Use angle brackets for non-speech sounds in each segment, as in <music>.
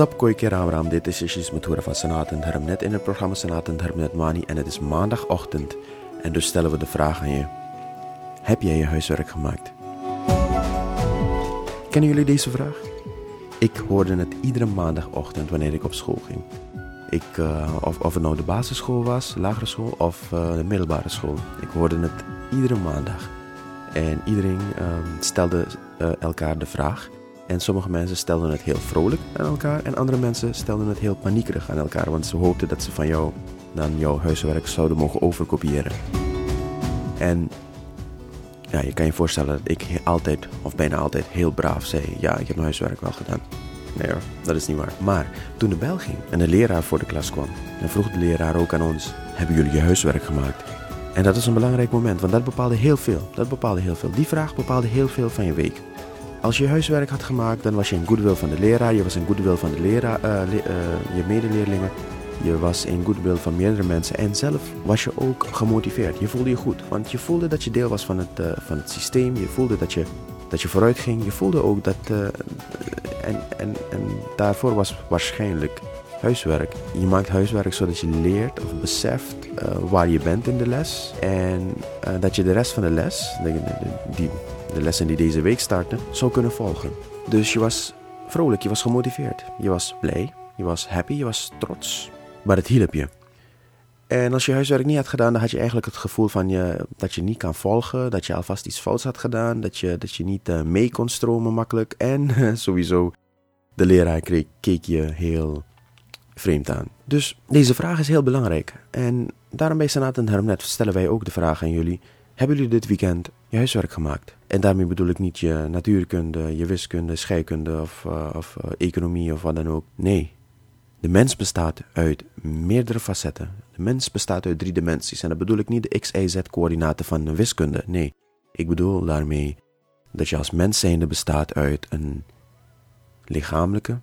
Sapkoi Keramram, dit is Ishis Matura van Sanat en Dharm net in het programma Sanat en Dharm net Mani en het is maandagochtend en dus stellen we de vraag aan je. Heb jij je huiswerk gemaakt? Kennen jullie deze vraag? Ik hoorde het iedere maandagochtend wanneer ik op school ging. Ik, uh, of, of het nou de basisschool was, lagere school of uh, de middelbare school. Ik hoorde het iedere maandag. En iedereen uh, stelde uh, elkaar de vraag. En sommige mensen stelden het heel vrolijk aan elkaar. En andere mensen stelden het heel paniekerig aan elkaar. Want ze hoopten dat ze van jou dan jouw huiswerk zouden mogen overkopiëren. En ja, je kan je voorstellen dat ik altijd, of bijna altijd, heel braaf zei: Ja, ik heb mijn huiswerk wel gedaan. Nee hoor, dat is niet waar. Maar toen de bel ging en de leraar voor de klas kwam, dan vroeg de leraar ook aan ons: Hebben jullie je huiswerk gemaakt? En dat is een belangrijk moment, want dat bepaalde heel veel. Dat bepaalde heel veel. Die vraag bepaalde heel veel van je week. Als je huiswerk had gemaakt, dan was je in goodwill van de leraar, je was in goodwill van de leraar, le uh, je medeleerlingen, je was in goodwill van meerdere mensen en zelf was je ook gemotiveerd. Je voelde je goed, want je voelde dat je deel was van het, uh, van het systeem, je voelde dat je, dat je vooruit ging, je voelde ook dat. en, en, en daarvoor was waarschijnlijk huiswerk. Je maakt huiswerk zodat je leert of beseft waar je bent in de les en dat je de rest van de les, de, die de lessen die deze week starten, zou kunnen volgen. Dus je was vrolijk, je was gemotiveerd, je was blij, je was happy, je was trots. Maar het hielp je. En als je huiswerk niet had gedaan, dan had je eigenlijk het gevoel van je, dat je niet kan volgen, dat je alvast iets fouts had gedaan, dat je, dat je niet uh, mee kon stromen makkelijk. En <laughs> sowieso, de leraar keek je heel vreemd aan. Dus deze vraag is heel belangrijk. En daarom bij Senat en Hermnet stellen wij ook de vraag aan jullie. Hebben jullie dit weekend je huiswerk gemaakt? En daarmee bedoel ik niet je natuurkunde, je wiskunde, scheikunde of, uh, of uh, economie of wat dan ook. Nee, de mens bestaat uit meerdere facetten. De mens bestaat uit drie dimensies. En dat bedoel ik niet de x, y, z coördinaten van de wiskunde. Nee, ik bedoel daarmee dat je als mens zijnde bestaat uit een lichamelijke,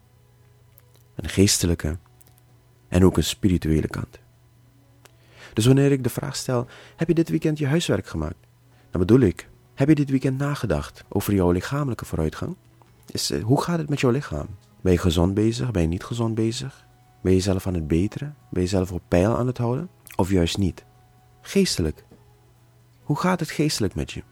een geestelijke en ook een spirituele kant. Dus wanneer ik de vraag stel: heb je dit weekend je huiswerk gemaakt? Dan bedoel ik: heb je dit weekend nagedacht over jouw lichamelijke vooruitgang? Is, uh, hoe gaat het met jouw lichaam? Ben je gezond bezig? Ben je niet gezond bezig? Ben je zelf aan het beteren? Ben je zelf op peil aan het houden? Of juist niet? Geestelijk. Hoe gaat het geestelijk met je?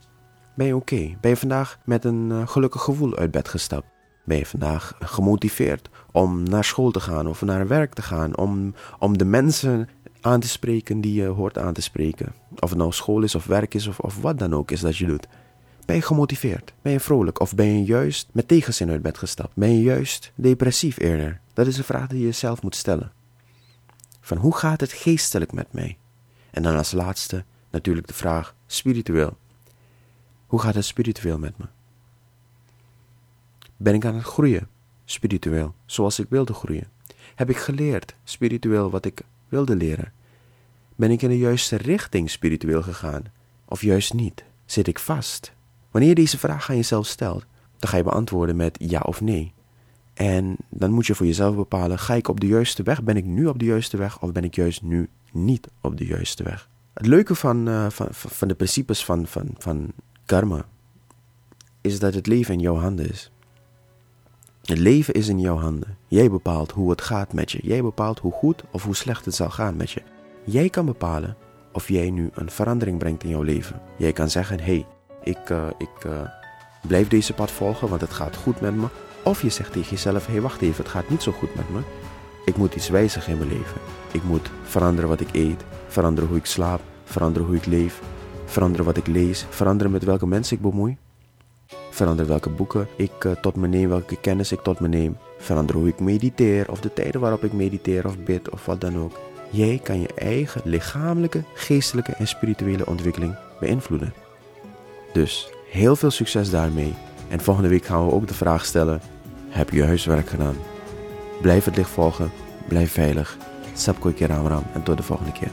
Ben je oké? Ben je vandaag met een uh, gelukkig gevoel uit bed gestapt? Ben je vandaag gemotiveerd om naar school te gaan of naar werk te gaan? Om, om de mensen aan te spreken die je hoort aan te spreken. Of het nou school is of werk is of, of wat dan ook is dat je doet. Ben je gemotiveerd? Ben je vrolijk? Of ben je juist met tegenzin uit bed gestapt? Ben je juist depressief eerder? Dat is een vraag die je jezelf moet stellen. Van hoe gaat het geestelijk met mij? En dan als laatste natuurlijk de vraag spiritueel. Hoe gaat het spiritueel met me? Ben ik aan het groeien spiritueel zoals ik wilde groeien? Heb ik geleerd spiritueel wat ik wilde leren? Ben ik in de juiste richting spiritueel gegaan? Of juist niet? Zit ik vast? Wanneer je deze vraag aan jezelf stelt, dan ga je beantwoorden met ja of nee. En dan moet je voor jezelf bepalen: ga ik op de juiste weg? Ben ik nu op de juiste weg of ben ik juist nu niet op de juiste weg? Het leuke van, uh, van, van de principes van, van, van karma is dat het leven in jouw handen is. Het leven is in jouw handen. Jij bepaalt hoe het gaat met je. Jij bepaalt hoe goed of hoe slecht het zal gaan met je. Jij kan bepalen of jij nu een verandering brengt in jouw leven. Jij kan zeggen: hé, hey, ik, uh, ik uh, blijf deze pad volgen, want het gaat goed met me. Of je zegt tegen jezelf: hé, hey, wacht even, het gaat niet zo goed met me. Ik moet iets wijzigen in mijn leven. Ik moet veranderen wat ik eet, veranderen hoe ik slaap, veranderen hoe ik leef, veranderen wat ik lees, veranderen met welke mensen ik bemoei. Verander welke boeken ik uh, tot me neem, welke kennis ik tot me neem. Verander hoe ik mediteer of de tijden waarop ik mediteer of bid of wat dan ook. Jij kan je eigen lichamelijke, geestelijke en spirituele ontwikkeling beïnvloeden. Dus heel veel succes daarmee. En volgende week gaan we ook de vraag stellen: heb je huiswerk gedaan? Blijf het licht volgen, blijf veilig. Sapkoi Kiramram en tot de volgende keer.